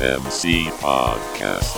SMC Podcast.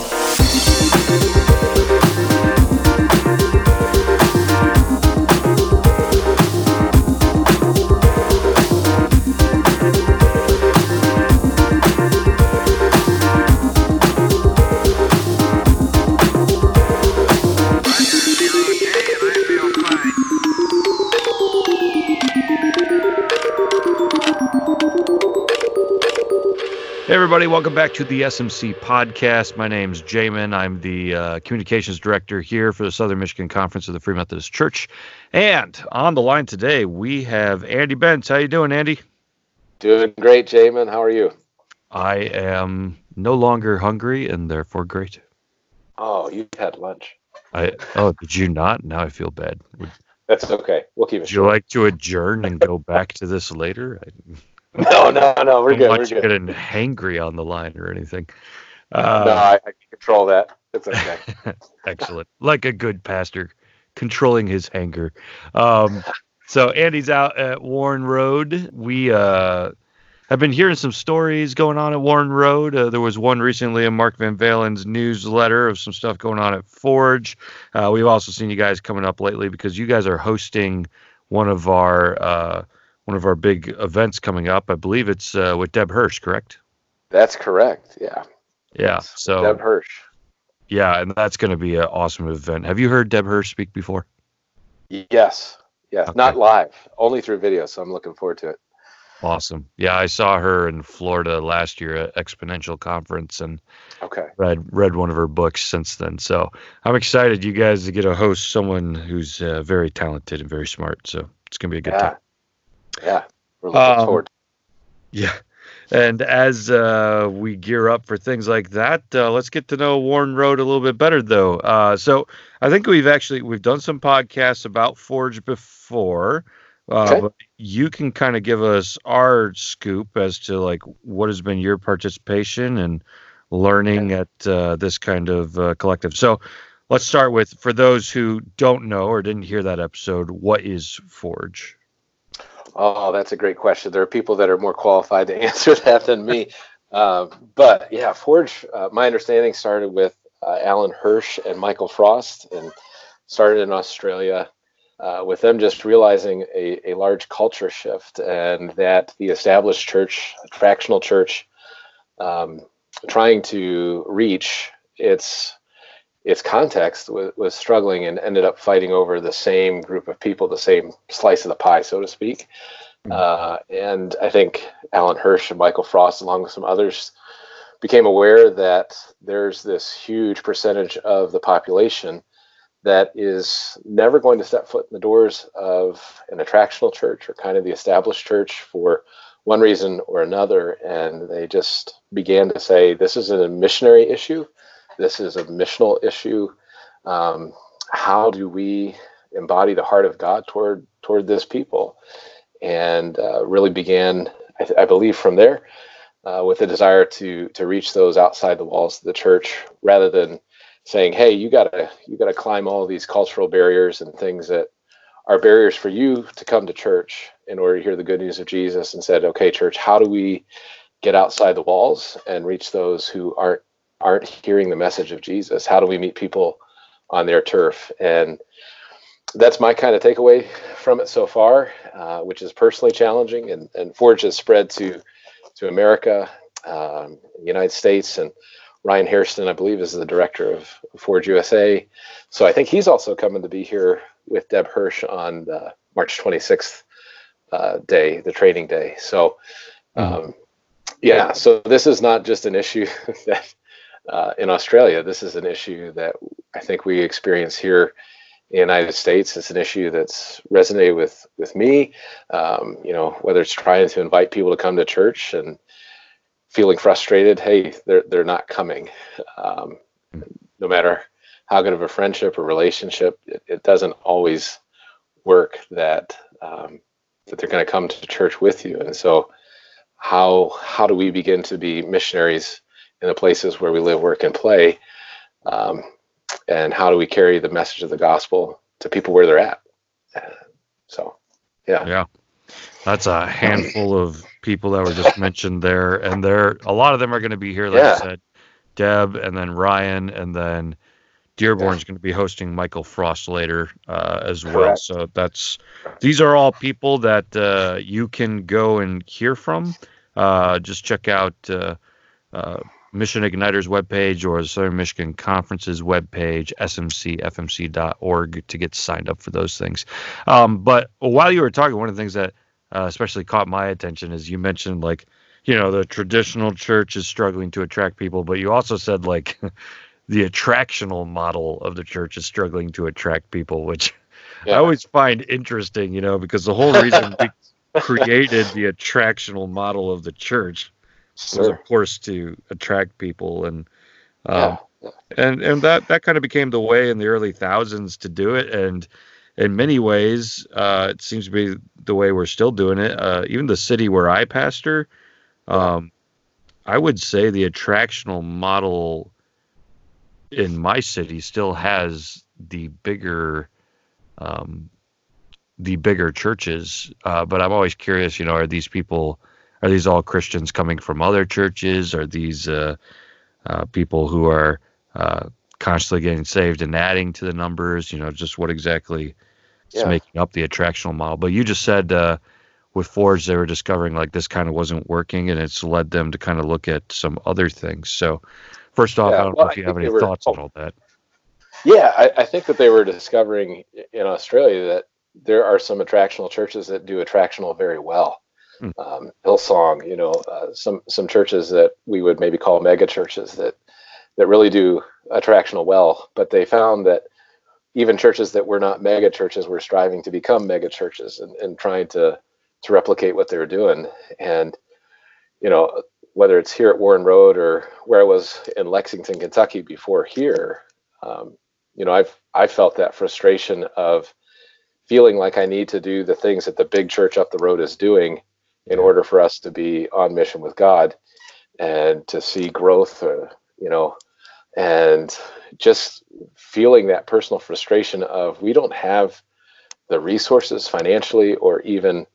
Everybody, welcome back to the SMC podcast. My name's Jamin. I'm the uh, communications director here for the Southern Michigan Conference of the Free Methodist Church. And on the line today, we have Andy Bentz. How you doing, Andy? Doing great, Jamin. How are you? I am no longer hungry and therefore great. Oh, you had lunch. I oh, did you not? Now I feel bad. Would, That's okay. We'll keep it would you like to adjourn and go back to this later? I, No, no, no. We're good. We're good. getting hangry on the line or anything. no, Uh, I, I control that. It's okay. Excellent. Like a good pastor, controlling his anger. Um, so Andy's out at Warren Road. We uh, have been hearing some stories going on at Warren Road. Uh, there was one recently in Mark Van Valin's newsletter of some stuff going on at Forge. Uh, we've also seen you guys coming up lately because you guys are hosting one of our uh, one of our big events coming up. I believe it's uh, with Deb Hirsch, correct? That's correct. Yeah. Yeah. Yes. So Deb Hirsch. yeah, and that's going to be an awesome event. Have you heard Deb Hirsch speak before? Yes. Yeah. Okay. Not live, only through video. So I'm looking forward to it. Awesome. Yeah, I saw her in Florida last year at Exponential Conference and Okay. read read one of her books since then. So I'm excited you guys to get a host someone who's uh, very talented and very smart. So it's gonna be a good Yeah. time. Yeah. We're looking Um, forward. Yeah. And as uh, we gear up for things like that, uh, let's get to know Warren Road a little bit better, though. Uh, so I think we've actually we've done some podcasts about Forge before. Uh, Okay. you can kind of give us our scoop as to like what has been your participation and learning at uh, this kind of uh, collective. So let's start with for those who don't know or didn't hear that episode, what is Forge? Oh, that's a great question. There are people that are more qualified to answer that than me. Uh, but yeah, Forge, uh, my understanding started with uh, Alan Hirsch and Michael Frost and started in Australia uh, with them just realizing a, a large culture shift and that the established church, attractional church, um, trying to reach its its context was, was struggling and ended up fighting over the same group of people, the same slice of the pie, so to speak. Uh, and I think Alan Hirsch and Michael Frost, along with some others, became aware that there's this huge percentage of the population that is never going to step foot in the doors of an attractional church or kind of the established church for one reason or another. And they just began to say, this is a missionary issue. This is a missional issue. Um, how do we embody the heart of God toward toward this people? And uh, really began, I, I believe, from there uh, with a desire to to reach those outside the walls of the church, rather than saying, "Hey, you gotta you gotta climb all these cultural barriers and things that are barriers for you to come to church in order to hear the good news of Jesus." And said, "Okay, church, how do we get outside the walls and reach those who aren't aren't hearing the message of Jesus? How do we meet people on their turf?" And that's my kind of takeaway from it so far, uh, which is personally challenging. And, and Forge has spread to to America, um, United States, and Ryan Hairston, I believe, is the director of Forge USA. So I think he's also coming to be here with Deb Hirsch on the March 26th uh, day, the training day. So, um, yeah, so this is not just an issue that uh, in Australia. This is an issue that I think we experience here in the United States. It's an issue that's resonated with with me. Um, you know, whether it's trying to invite people to come to church and feeling frustrated, hey, they're they're not coming. Um, no matter how good of a friendship or relationship, it, it doesn't always work that um, that they're going to come to church with you. And so, how how do we begin to be missionaries in the places where we live, work, and play? Um, and how do we carry the message of the gospel to people where they're at? So, yeah. Yeah. That's a handful of people that were just mentioned there, and there a lot of them are going to be here. Like Yeah. I said, Deb, and then Ryan, and then Dearborn's going to be hosting Michael Frost later uh, as well. Correct. So that's these are all people that uh, you can go and hear from. Uh, just check out uh, uh, Mission Igniter's webpage or the Southern Michigan Conference's webpage, smcfmc.org, to get signed up for those things. Um, but while you were talking, one of the things that uh, especially caught my attention is you mentioned like, you know, the traditional church is struggling to attract people, but you also said like the attractional model of the church is struggling to attract people, which I always find interesting, you know, because the whole reason we created the attractional model of the church was, Sure. of course, to attract people, and um, Yeah. and and that that kind of became the way in the early thousands to do it, and in many ways, uh, it seems to be the way we're still doing it. Uh, even the city where I pastor, um, I would say the attractional model in my city still has the bigger um, the bigger churches. Uh, but I'm always curious, you know, are these people, are these all Christians coming from other churches? Are these uh, uh, people who are uh, constantly getting saved and adding to the numbers? You know, just what exactly is Yeah. making up the attractional model? But you just said uh, with Forge, they were discovering like this kind of wasn't working, and it's led them to kind of look at some other things. So, first off, Yeah, I don't well, know if you have any were- thoughts on all that. Yeah, I, I think that they were discovering in Australia that there are some attractional churches that do attractional very well. Hmm. Um, Hillsong, you know, uh, some some churches that we would maybe call mega churches that that really do attractional well, but they found that even churches that were not mega churches were striving to become mega churches and, and trying to to replicate what they were doing. And you know, whether it's here at Warren Road or where I was in Lexington, Kentucky before here, um, you know, I've I felt that frustration of feeling like I need to do the things that the big church up the road is doing in order for us to be on mission with God and to see growth, uh, you know, and just feeling that personal frustration of we don't have the resources financially or even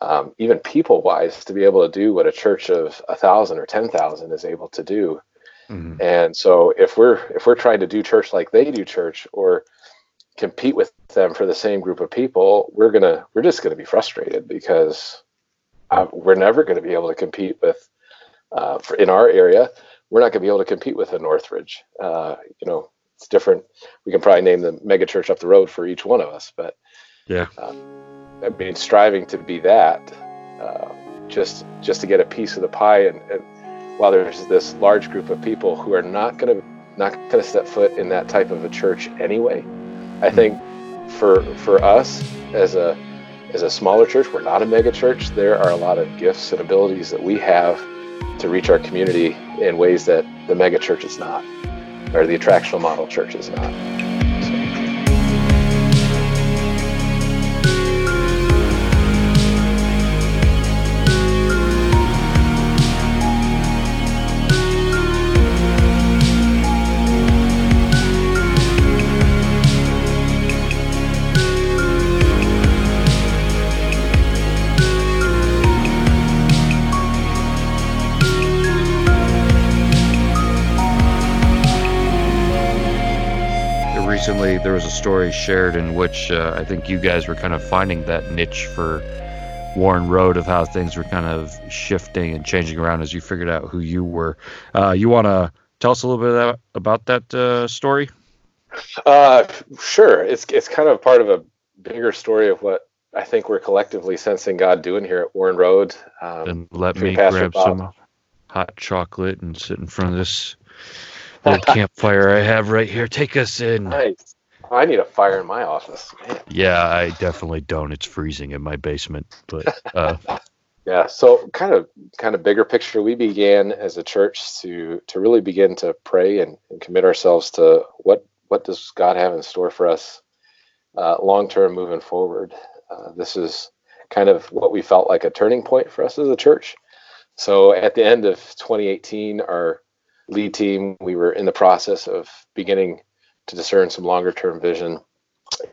um, even people wise to be able to do what a church of a thousand or ten thousand is able to do Mhm. and so if we're if we're trying to do church like they do church or compete with them for the same group of people, we're gonna we're just gonna be frustrated because uh, we're never going to be able to compete with uh, for, in our area. We're not going to be able to compete with a Northridge. Uh, you know, it's different. We can probably name the mega church up the road for each one of us, but Yeah. I mean, striving to be that, uh, just just to get a piece of the pie, and, and while there's this large group of people who are not going to not going to step foot in that type of a church anyway, I think for for us as a as a smaller church, we're not a mega church. There are a lot of gifts and abilities that we have to reach our community in ways that the mega church is not, or the attractional model church is not. Was a story shared in which uh, I think you guys were kind of finding that niche for Warren Road of how things were kind of shifting and changing around as you figured out who you were. Uh, you want to tell us a little bit about, about that uh, story? Uh, sure. It's it's kind of part of a bigger story of what I think we're collectively sensing God doing here at Warren Road. Um, And let me Pastor grab Bob. some hot chocolate and sit in front of this little campfire I have right here. Take us in. nice. I need a fire in my office. Man. Yeah, I definitely don't. It's freezing in my basement. But uh, Yeah. So kind of kind of bigger picture. We began as a church to to really begin to pray and, and commit ourselves to what what does God have in store for us uh, long term moving forward. Uh, this is kind of what we felt like a turning point for us as a church. So at the end of 2018, our lead team, we were in the process of beginning to discern some longer term vision.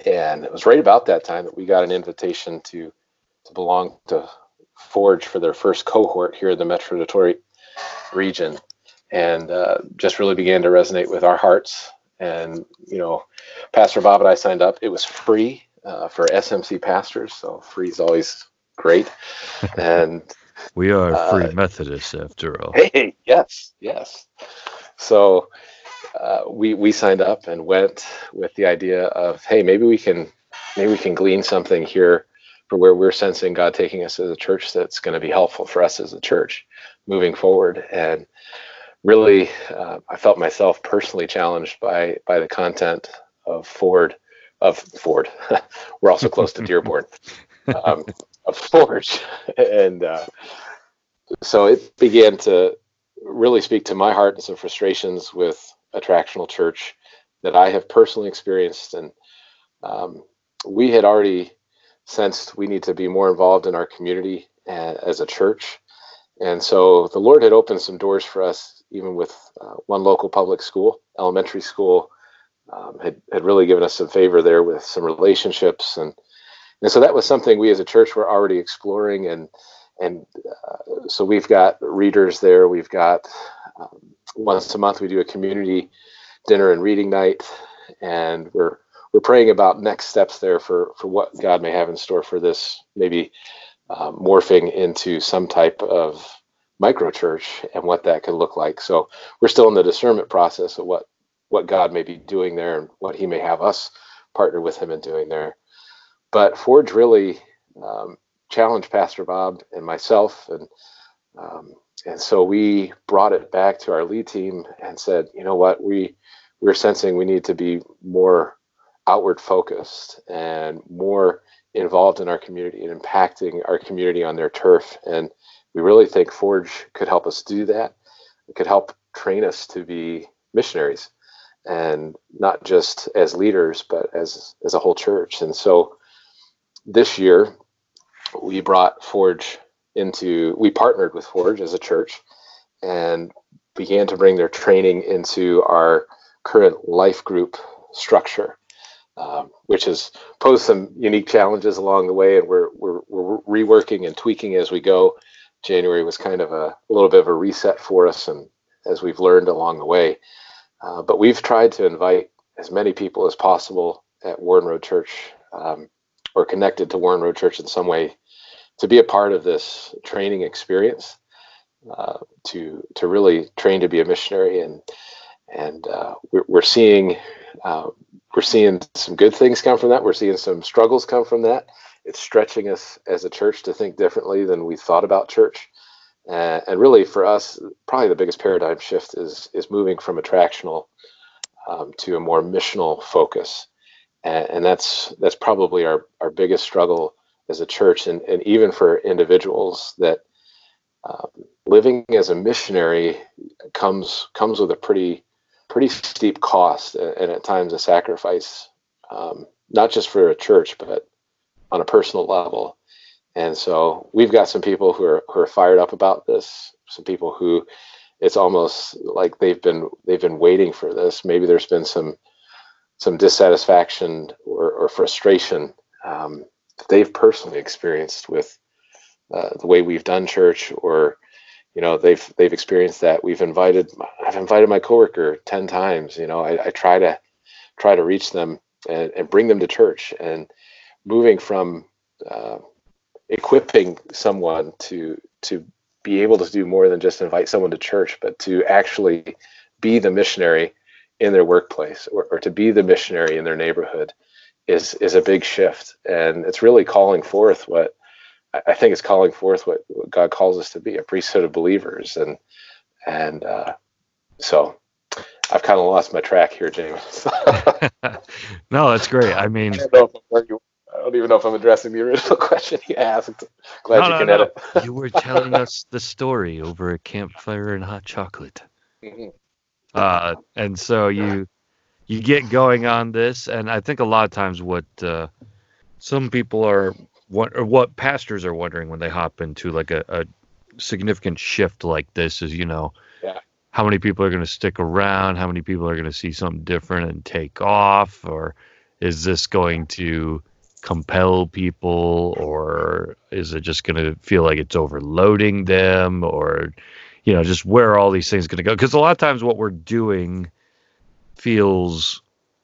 And it was right about that time that we got an invitation to to belong to Forge for their first cohort here in the Metro Detroit region, and uh, just really began to resonate with our hearts. And you know, Pastor Bob and I signed up. It was free uh, for SMC pastors, so free is always great. And We are Uh, free Methodists after all. hey, yes, yes. So uh, we we signed up and went with the idea of hey, maybe we can maybe we can glean something here for where we're sensing God taking us as a church that's going to be helpful for us as a church moving forward. And really, uh, I felt myself personally challenged by by the content of Ford of Ford. we're also close to Dearborn. Um, of Forge, and uh, so it began to really speak to my heart and some frustrations with attractional church that I have personally experienced. And um, we had already sensed we need to be more involved in our community as a church. And so the Lord had opened some doors for us, even with uh, one local public school, elementary school, um, had, had really given us some favor there with some relationships. And, and so that was something we as a church were already exploring. And, and uh, so we've got readers there. We've got um, once a month we do a community dinner and reading night, and we're we're praying about next steps there for for what God may have in store for this, maybe uh, morphing into some type of micro church and what that could look like. So we're still in the discernment process of what what God may be doing there and what He may have us partner with Him in doing there. But Forge really um, challenged Pastor Bob and myself, and um, and so we brought it back to our lead team and said, you know what, we we're sensing we need to be more outward focused and more involved in our community and impacting our community on their turf. And we really think Forge could help us do that. It could help train us to be missionaries and not just as leaders, but as as a whole church. And so this year we brought Forge into we partnered with Forge as a church and began to bring their training into our current life group structure, um, which has posed some unique challenges along the way, and we're we're, we're reworking and tweaking as we go. January was kind of a, a little bit of a reset for us, and as we've learned along the way, uh, but we've tried to invite as many people as possible at Warren Road Church um, or connected to Warren Road Church in some way to be a part of this training experience, uh, to to really train to be a missionary, and and uh, we're, we're seeing uh, we're seeing some good things come from that. We're seeing some struggles come from that. It's stretching us as a church to think differently than we thought about church. Uh, and really, for us, probably the biggest paradigm shift is is moving from attractional um, to a more missional focus, and, and that's that's probably our our biggest struggle as a church, and, and even for individuals that um, living as a missionary comes comes with a pretty pretty steep cost and, at times a sacrifice, um, not just for a church but on a personal level. And so we've got some people who are who are fired up about this. Some people who it's almost like they've been they've been waiting for this. Maybe there's been some some dissatisfaction or, or frustration that they've personally experienced with uh, the way we've done church, or you know they've they've experienced that. We've invited I've invited my coworker ten times. You know I, I try to try to reach them and, and bring them to church and moving from uh, equipping someone to to be able to do more than just invite someone to church, but to actually be the missionary in their workplace or, or to be the missionary in their neighborhood is is a big shift. And it's really calling forth what I think it's calling forth what, what God calls us to be, a priesthood of believers. And and uh, so I've kind of lost my track here, Jamin. no, that's great. I mean, I don't I'm where you- I don't even know if I'm addressing the original question you asked. Glad No, you can no. edit. you were telling us the story over a campfire and hot chocolate. Mhm. uh, and so you you get going on this, and I think a lot of times what uh, some people are what or what pastors are wondering when they hop into like a, a significant shift like this is you know Yeah. how many people are going to stick around, how many people are going to see something different and take off, or is this going to compel people, or is it just going to feel like it's overloading them, or you know, just where are all these things going to go? Because a lot of times what we're doing feels,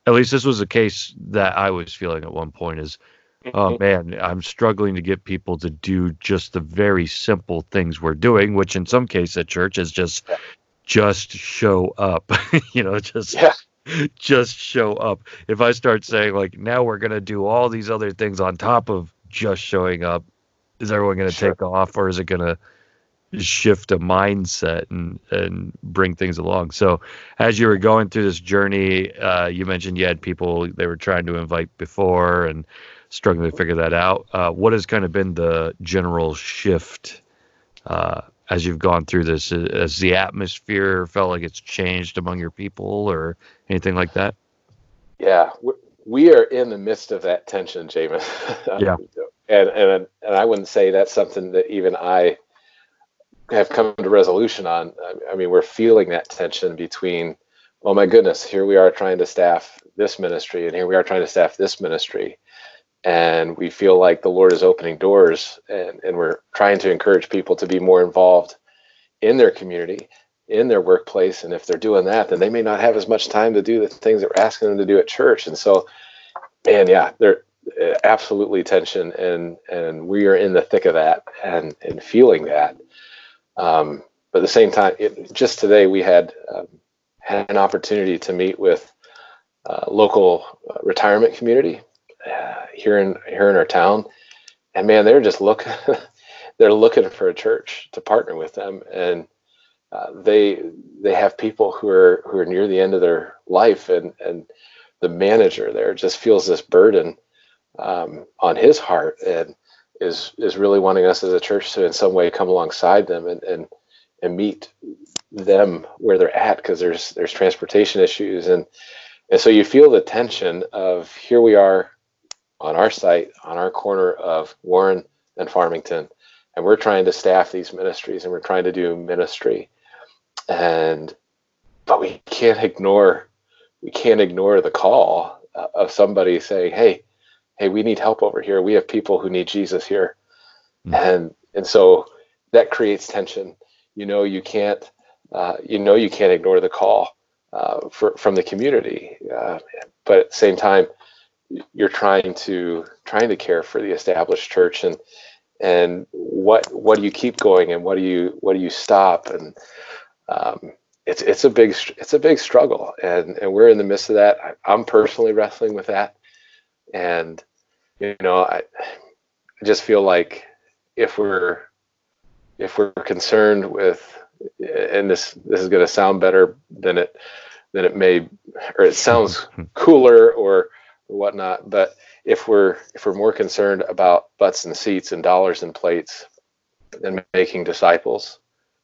at least this was a case that I was feeling at one point, is mm-hmm. oh man, I'm struggling to get people to do just the very simple things we're doing, which in some cases at church is just just show up. you know, just Yeah. just show up. If I start saying like now we're gonna do all these other things on top of just showing up, is everyone gonna Sure. take off or is it gonna shift a mindset and and bring things along? So as you were going through this journey, uh, you mentioned you had people they were trying to invite before and struggling to figure that out. Uh, what has kind of been the general shift uh, as you've gone through this? Has the atmosphere felt like it's changed among your people or anything like that? Yeah, we- we are in the midst of that tension, Jamin. Yeah. and and and I wouldn't say that's something that even I have come to resolution on. I- mean, we're feeling that tension between, oh my goodness, here we are trying to staff this ministry, and here we are trying to staff this ministry, and we feel like the Lord is opening doors, and and we're trying to encourage people to be more involved in their community in their workplace. And if they're doing that then they may not have as much time to do the things that we're asking them to do at church. And so and yeah they're uh, absolutely tension and and we are in the thick of that and and feeling that um but at the same time it, just today we had um, had an opportunity to meet with uh, local uh, retirement community uh, here in here in our town. And man they're just look they're looking for a church to partner with them. And uh, they they have people who are who are near the end of their life. And and the manager there just feels this burden um, on his heart. And is is really wanting us as a church to in some way come alongside them and and and meet them where they're at because there's there's transportation issues. And and so you feel the tension of here we are on our site on our corner of Warren and Farmington and we're trying to staff these ministries and we're trying to do ministry. And but we can't ignore we can't ignore the call of somebody saying hey hey we need help over here. We have people who need jesus here. Mhm. and and so that creates tension. You know you can't uh, you know you can't ignore the call uh, for, from the community uh, but at the same time you're trying to trying to care for the established church and and what what do you keep going and what do you what do you stop? And um, it's it's a big it's a big struggle. And and we're in the midst of that. I, i'm personally wrestling with that. And you know i i just feel like if we're if we're concerned with and this this is going to sound better than it than it may or it sounds cooler or whatnot but if we're if we're more concerned about butts and seats and dollars and plates than making disciples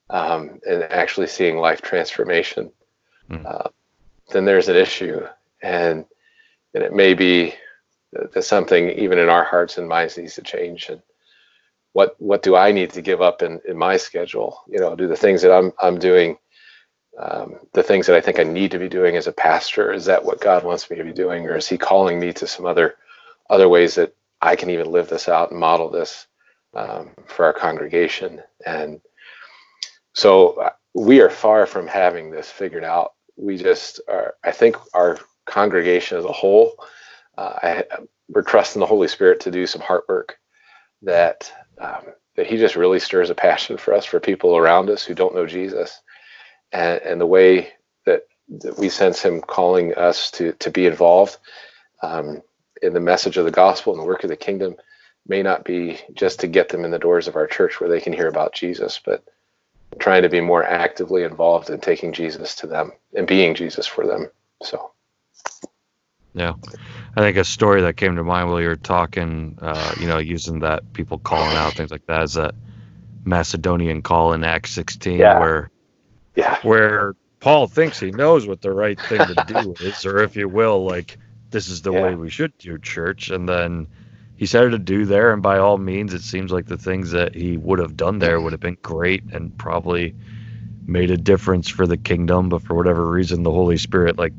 um, and actually seeing life transformation, Mm. uh, then there's an issue, and and it may be that something even in our hearts and minds needs to change. And what what do I need to give up in in my schedule? You know, do the things that I'm I'm doing. Um, the things that I think I need to be doing as a pastor is that what God wants me to be doing, or is He calling me to some other other ways that I can even live this out and model this um, for our congregation? And so uh, we are far from having this figured out. We just are, I think our congregation as a whole, uh, I, we're trusting the Holy Spirit to do some heart work that, um, that He just really stirs a passion for us, for people around us who don't know Jesus. And, and the way that, that we sense Him calling us to, to be involved um, in the message of the gospel and the work of the kingdom may not be just to get them in the doors of our church where they can hear about Jesus, but trying to be more actively involved in taking Jesus to them and being Jesus for them. So, Yeah, I think a story that came to mind while you were talking, uh, you know, using that people calling out things like that is that Macedonian call in Acts 16, Yeah. where yeah, where Paul thinks he knows what the right thing to do is, or if you will, like this is the way we should do church, and then he started to do there, and by all means, it seems like the things that he would have done there would have been great and probably made a difference for the kingdom, but for whatever reason, the Holy Spirit like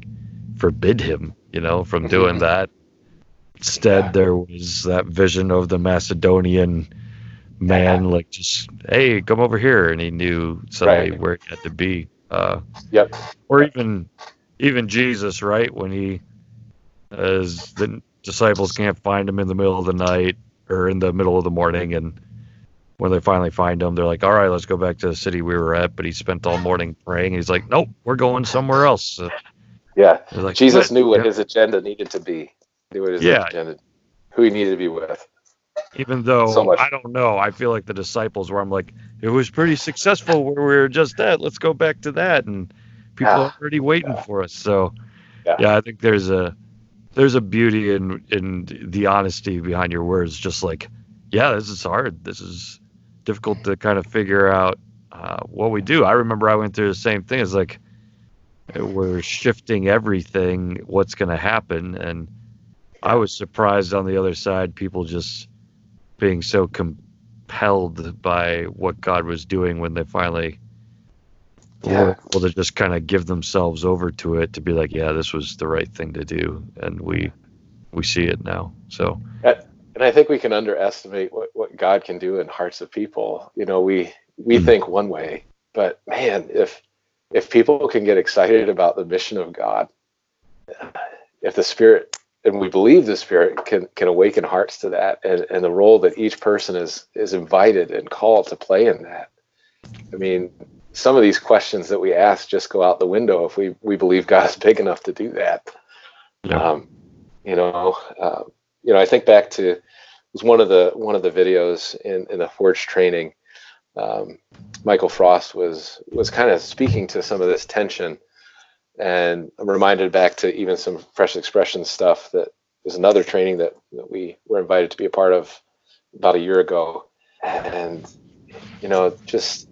forbid him, you know, from doing that. Instead, Yeah. there was that vision of the Macedonian man, like just hey, come over here, and he knew suddenly Right. where he had to be. Uh, Yep. or even even Jesus, right? When he as the disciples can't find him in the middle of the night or in the middle of the morning, and when they finally find him, they're like, "All right, let's go back to the city we were at." But he spent all morning praying. He's like, "Nope, we're going somewhere else." Yeah. like, Jesus knew what Yeah. his agenda needed to be. Knew what his Yeah. agenda, who he needed to be with. Even though So. I don't know, I feel like the disciples where I'm like, it was pretty successful where we were just at. Let's go back to that, and people Yeah. are already waiting for us. So, Yeah. yeah. I think there's a there's a beauty in in the honesty behind your words. Just like, yeah, this is hard. This is difficult to kind of figure out uh, what we do. I remember I went through the same thing. It's like we're shifting everything. What's going to happen? And I was surprised on the other side, people just being so compelled by what God was doing when they finally Yeah. were able to just kind of give themselves over to it to be like, yeah, this was the right thing to do, and we we see it now. So And I think we can underestimate what, what God can do in hearts of people. You know, we we Mm. think one way, but man, if if people can get excited about the mission of God, if the Spirit and we believe the Spirit can can awaken hearts to that, and, and the role that each person is is invited and called to play in that. I mean, some of these questions that we ask just go out the window if we we believe God is big enough to do that. Yeah. Um, you know, uh, you know, I think back to it was one of the one of the videos in in the Forge training. Um, Michael Frost was was kind of speaking to some of this tension, and I'm reminded back to even some fresh expression stuff that is another training that, that we were invited to be a part of about a year ago, and you know, just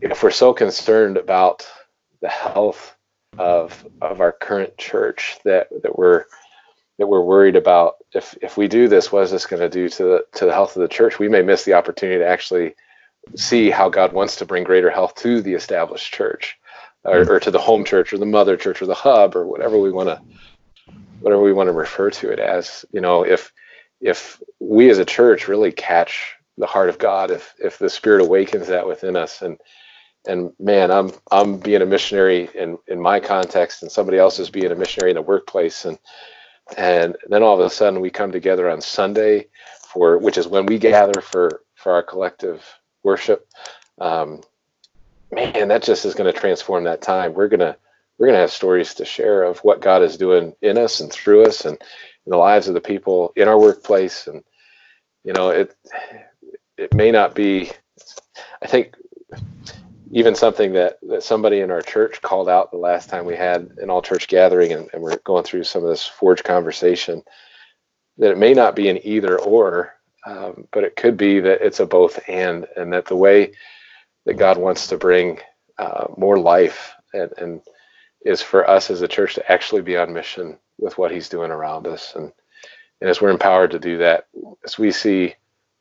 if we're so concerned about the health of of our current church that that we're that we're worried about if if we do this what is this going to do to the to the health of the church? We may miss the opportunity to actually see how god wants to bring greater health to the established church or, hmm. or to the home church or the mother church or the hub or whatever we want to whatever we want to refer to it as. You know if if we as a church really catch the heart of god if if the spirit awakens that within us and and man i'm i'm being a missionary in in my context and somebody else is being a missionary in the workplace and and then all of a sudden we come together on sunday for which is when we gather for for our collective worship um, man that just is going to transform that time. We're going to we're going to have stories to share of what god is doing in us and through us and in the lives of the people in our workplace. And you know it it may not be i think even something that, that somebody in our church called out the last time we had an all church gathering and, and we're going through some of this forge conversation that it may not be an either or um, but it could be that it's a both and and that the way that god wants to bring uh, more life and, and is for us as a church to actually be on mission with what he's doing around us and and as we're empowered to do that as we see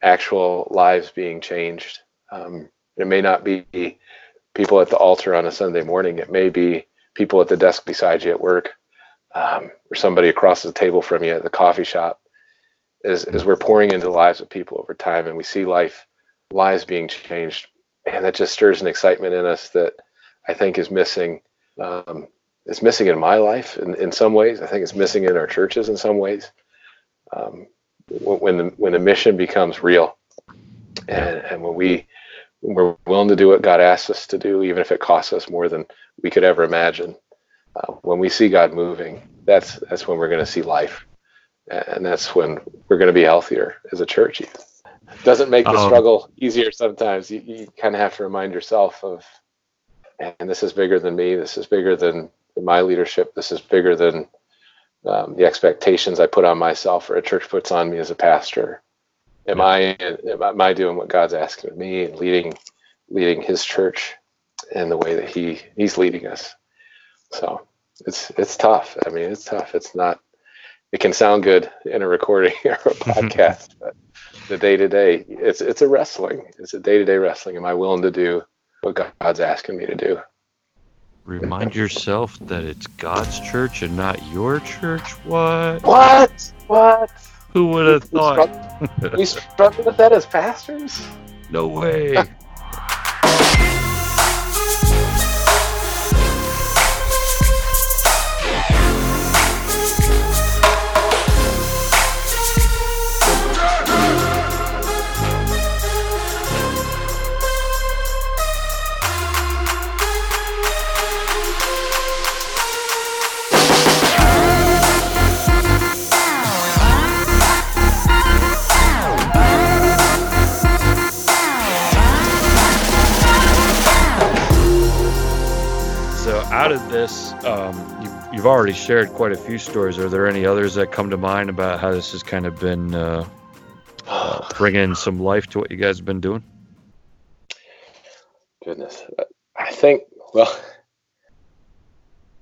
actual lives being changed um, it may not be people at the altar on a Sunday morning. It may be people at the desk beside you at work, um, or somebody across the table from you at the coffee shop. As, as we're pouring into the lives of people over time, and we see life, lives being changed, and that just stirs an excitement in us that I think is missing. Um, it's missing in my life in, in some ways. I think it's missing in our churches in some ways. Um, when the when the mission becomes real, and and when we we're willing to do what God asks us to do, even if it costs us more than we could ever imagine. Uh, when we see God moving, that's that's when we're going to see life, and that's when we're going to be healthier as a church. Doesn't make the Um, struggle easier sometimes. You, you kind of have to remind yourself of, and this is bigger than me. This is bigger than my leadership. This is bigger than um, the expectations I put on myself or a church puts on me as a pastor am I am I doing what God's asking of me and leading leading His church in the way that He He's leading us? So it's it's tough. I mean, it's tough. It's not. It can sound good in a recording or a mm-hmm. podcast, but the day to day, it's it's a wrestling. It's a day to day wrestling. Am I willing to do what God's asking me to do? remind yourself that it's God's church and not your church. What? What? What? Who would have thought? struggle, we struggle with that as pastors. No way. You've already shared quite a few stories. Are there any others that come to mind about how this has kind of been uh, uh, bringing some life to what you guys have been doing? Goodness, I think. Well,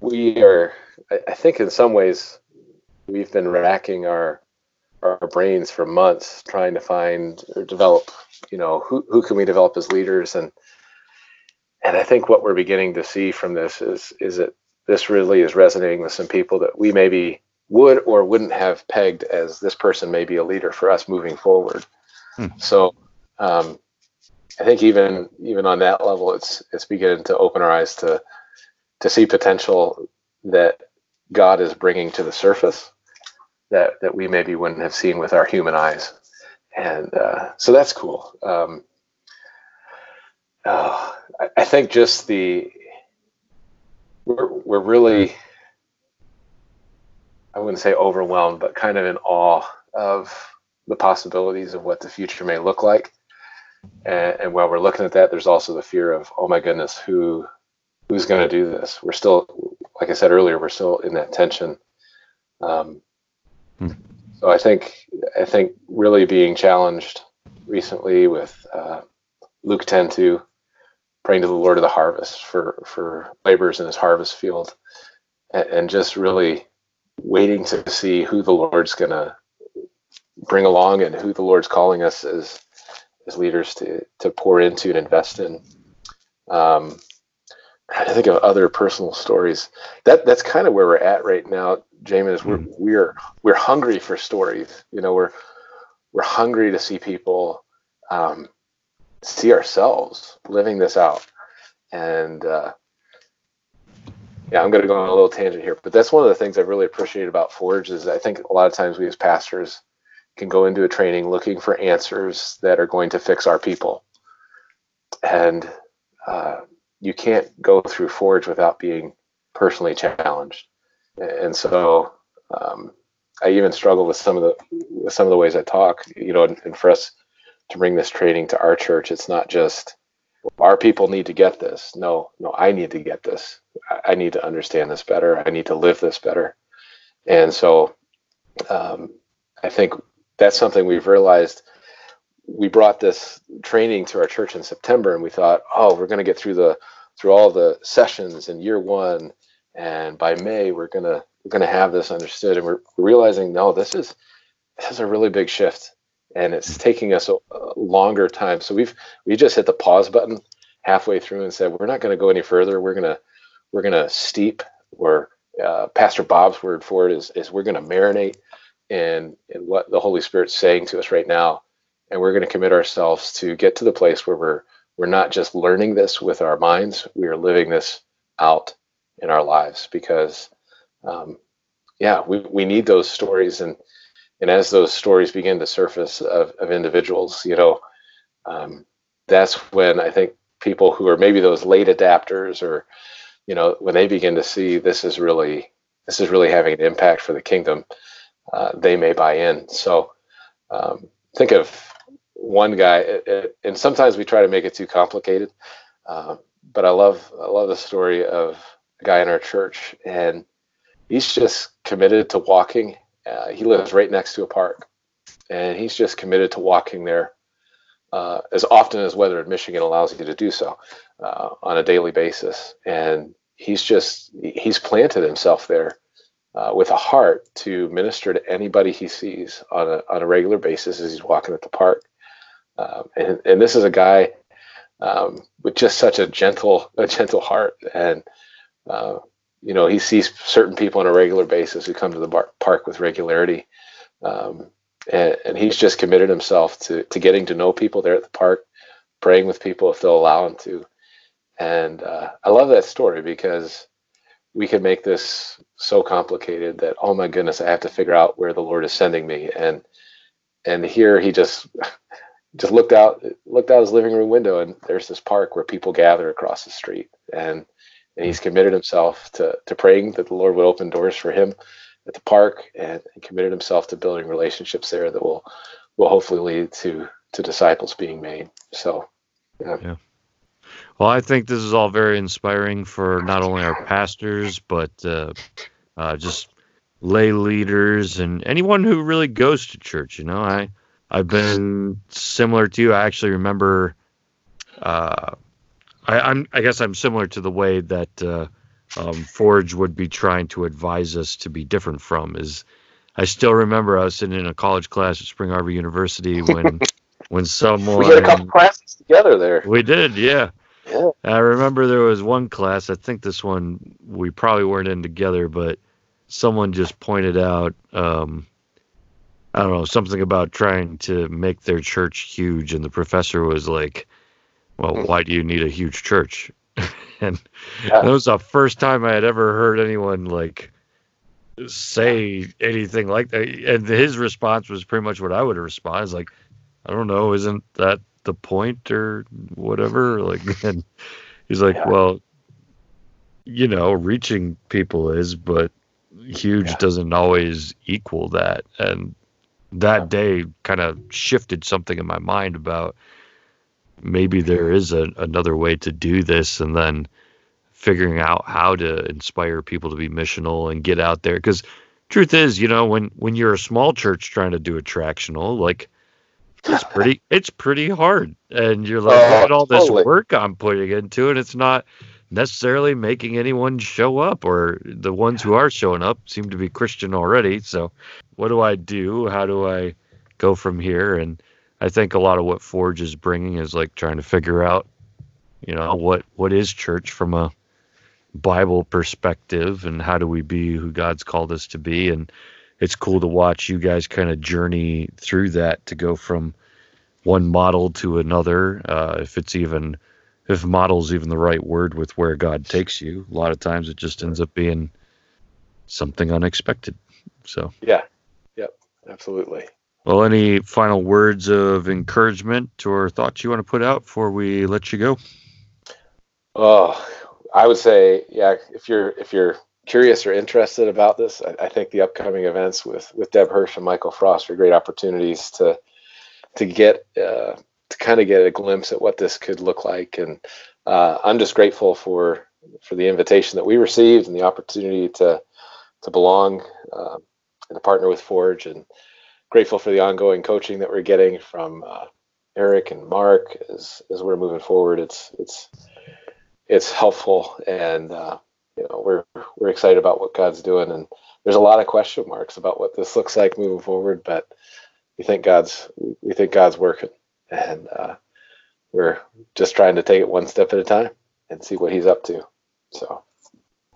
we are. I think in some ways, we've been racking our our brains for months trying to find or develop. You know, who who can we develop as leaders and and I think what we're beginning to see from this is is that this really is resonating with some people that we maybe would or wouldn't have pegged as this person may be a leader for us moving forward. Hmm. So um, I think even even on that level, it's it's beginning to open our eyes to to see potential that God is bringing to the surface that that we maybe wouldn't have seen with our human eyes, and uh, so that's cool. Um, uh, I, I think just the we're we're really I wouldn't say overwhelmed, but kind of in awe of the possibilities of what the future may look like. And, and while we're looking at that, there's also the fear of, oh my goodness, who who's going to do this? We're still, like I said earlier, we're still in that tension. Um, Hmm. So I think I think really being challenged recently with uh, Luke 10 2, praying to the Lord of the harvest for for laborers in His harvest field, and, and just really waiting to see who the Lord's going to bring along and who the Lord's calling us as as leaders to to pour into and invest in. Um, trying to think of other personal stories. That that's kind of where we're at right now, Jamin. Is we're we're we're hungry for stories. You know, we're we're hungry to see people um, see ourselves living this out. And uh, yeah, I'm going to go on a little tangent here, but that's one of the things I really appreciate about Forge is I think a lot of times we as pastors can go into a training looking for answers that are going to fix our people, and uh, you can't go through Forge without being personally challenged. And so um, I even struggle with some of the some of the ways I talk. You know, and, and for us to bring this training to our church, it's not just our people need to get this. No, no, I need to get this. I, need to understand this better. I need to live this better. And so um, I think that's something we've realized. We brought this training to our church in September, and we thought, oh, we're going to get through the through all the sessions in year one, and by May we're gonna we're gonna have this understood. And we're realizing, no, this is this is a really big shift, and it's taking us a, a longer time. So we've we just hit the pause button halfway through and said, we're not going to go any further. We're gonna we're gonna steep. Or uh, Pastor Bob's word for it is is we're gonna marinate in in what the Holy Spirit's saying to us right now, and we're to commit ourselves to get to the place where we're we're not just learning this with our minds, we are living this out in our lives because, um, yeah, we, we need those stories. And, and as those stories begin to surface of, of individuals, you know, um, that's when I think people who are maybe those late adapters or, you know, when they begin to see this is really, this is really having an impact for the kingdom, uh, they may buy in. So um, think of one guy, and sometimes we try to make it too complicated. Uh, but I love I love the story of a guy in our church, and he's just committed to walking. Uh, he lives right next to a park, and he's just committed to walking there uh, as often as weather in Michigan allows you to do so uh, on a daily basis. And he's just he's planted himself there uh, with a heart to minister to anybody he sees on a on a regular basis as he's walking at the park. Um, and, and this is a guy um, with just such a gentle, a gentle heart. And, uh, you know, he sees certain people on a regular basis who come to the bar- park with regularity. Um, and, and he's just committed himself to to getting to know people there at the park, praying with people if they'll allow him to. And uh, I love that story because we could make this so complicated that oh my goodness, I have to figure out where the Lord is sending me. And and here he just just looked out looked out his living room window and there's this park where people gather across the street and and he's committed himself to to praying that the Lord would open doors for him at the park and, and committed himself to building relationships there that will will hopefully lead to to disciples being made. So yeah. yeah. Well, I think this is all very inspiring for not only our pastors, but uh, uh, just lay leaders and anyone who really goes to church. You know, I I've been similar to you. I actually remember. Uh, I, am I guess I'm similar to the way that uh, um, Forge would be trying to advise us to be different from. Is I still remember I was sitting in a college class at Spring Arbor University when when someone we had a couple classes together there. We did, yeah. Yeah. I remember there was one class. I think this one we probably weren't in together, but someone just pointed out. Um, I don't know something about trying to make their church huge, and the professor was like, "Well, hmm. why do you need a huge church?" and yeah. that was the first time I had ever heard anyone like say anything like that. And his response was pretty much what I would have responded. Like, I don't know, isn't that the point or whatever? Like, and he's like, yeah. well, you know, reaching people is, but huge yeah. doesn't always equal that. And that day kind of shifted something in my mind about maybe there is a, another way to do this and then figuring out how to inspire people to be missional and get out there. Because truth is you know when when you're a small church trying to do attractional like it's pretty it's pretty hard. And you're like oh, look at all this totally. work i'm putting into it. It's not necessarily making anyone show up or the ones who are showing up seem to be christian already. So what do i do? How do i go from here? And I think a lot of what Forge is bringing is like trying to figure out, you know, what what is church from a Bible perspective, and how do we be who God's called us to be, and it's cool to watch you guys kind of journey through that to go from one model to another. Uh, if it's even if model's even the right word with where God takes you, a lot of times it just ends up being something unexpected. So yeah, yep, absolutely. Well, any final words of encouragement or thoughts you want to put out before we let you go? Oh, I would say, yeah, if you're if you're curious or interested about this, I, I think the upcoming events with with Deb Hirsch and Michael Frost are great opportunities to to get uh, to kind of get a glimpse at what this could look like. And uh, I'm just grateful for for the invitation that we received and the opportunity to to belong uh, and to partner with Forge and grateful for the ongoing coaching that we're getting from uh, Eric and Mark as as we're moving forward. It's it's it's helpful, and uh, you know we're we're excited about what God's doing, and there's a lot of question marks about what this looks like moving forward, but we think God's we think God's working, and uh, we're just trying to take it one step at a time and see what He's up to. So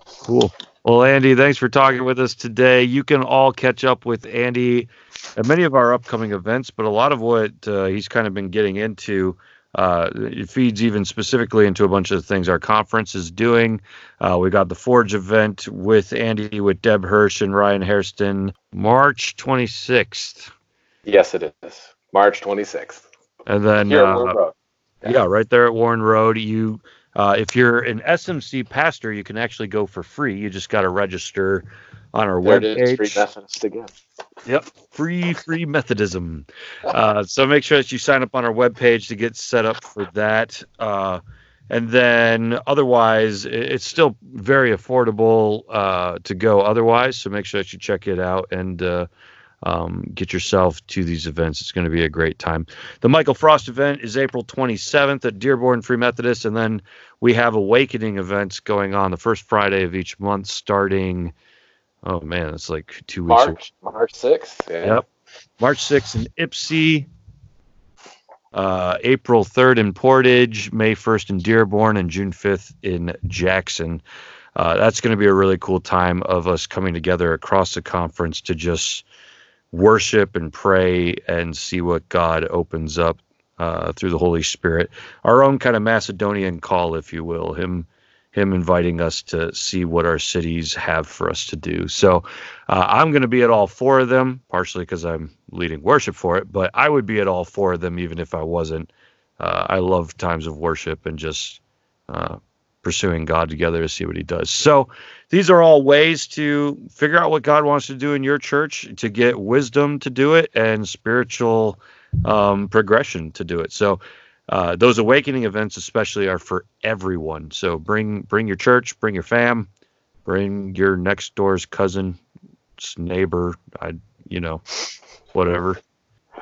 cool. Well, Andy, thanks for talking with us today. You can all catch up with Andy at many of our upcoming events, but a lot of what uh, he's kind of been getting into. Uh, it feeds even specifically into a bunch of things our conference is doing. Uh, we got the Forge event with Andy, with Deb Hirsch and Ryan Hairston, March 26th. Yes, it is. March 26th. And then, uh, yeah. yeah, right there at Warren Road. You uh, if you're an SMC pastor, you can actually go for free. You just got to register on our there webpage. Free Methodist again. Yep, free free Methodism. Uh, so make sure that you sign up on our webpage to get set up for that. Uh, and then otherwise, it's still very affordable uh, to go. Otherwise, so make sure that you check it out and uh, um, get yourself to these events. It's going to be a great time. The Michael Frost event is April 27th at Dearborn Free Methodist, and then we have awakening events going on the first Friday of each month, starting. Oh man, it's like two weeks. March, March 6th. Yeah. Yep. March 6th in Ypsi. Uh, April 3rd in Portage, May 1st in Dearborn, and June 5th in Jackson. Uh, that's going to be a really cool time of us coming together across the conference to just worship and pray and see what God opens up uh, through the Holy Spirit. Our own kind of Macedonian call, if you will, him him inviting us to see what our cities have for us to do. So uh, I'm going to be at all four of them, partially because I'm leading worship for it, but I would be at all four of them even if I wasn't. Uh, I love times of worship and just uh, pursuing God together to see what He does. So these are all ways to figure out what God wants to do in your church, to get wisdom to do it, and spiritual um, progression to do it. So uh, those awakening events especially are for everyone. So bring bring your church, bring your fam, bring your next door's cousin, neighbor, I you know, whatever.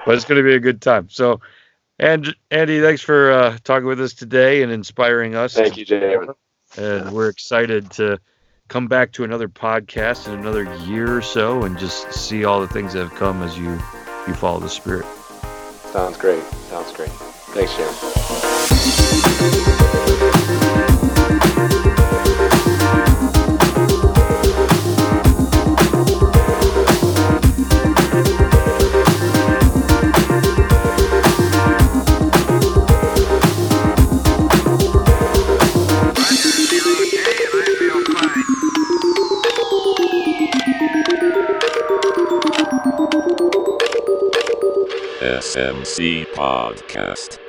But it's going to be a good time. So, and Andy, thanks for uh, talking with us today and inspiring us. Thank you, Jay. And we're excited to come back to another podcast in another year or so and just see all the things that have come as you you follow the Spirit. Sounds great. Sounds great. Thanks, Jamin. SMC Podcast.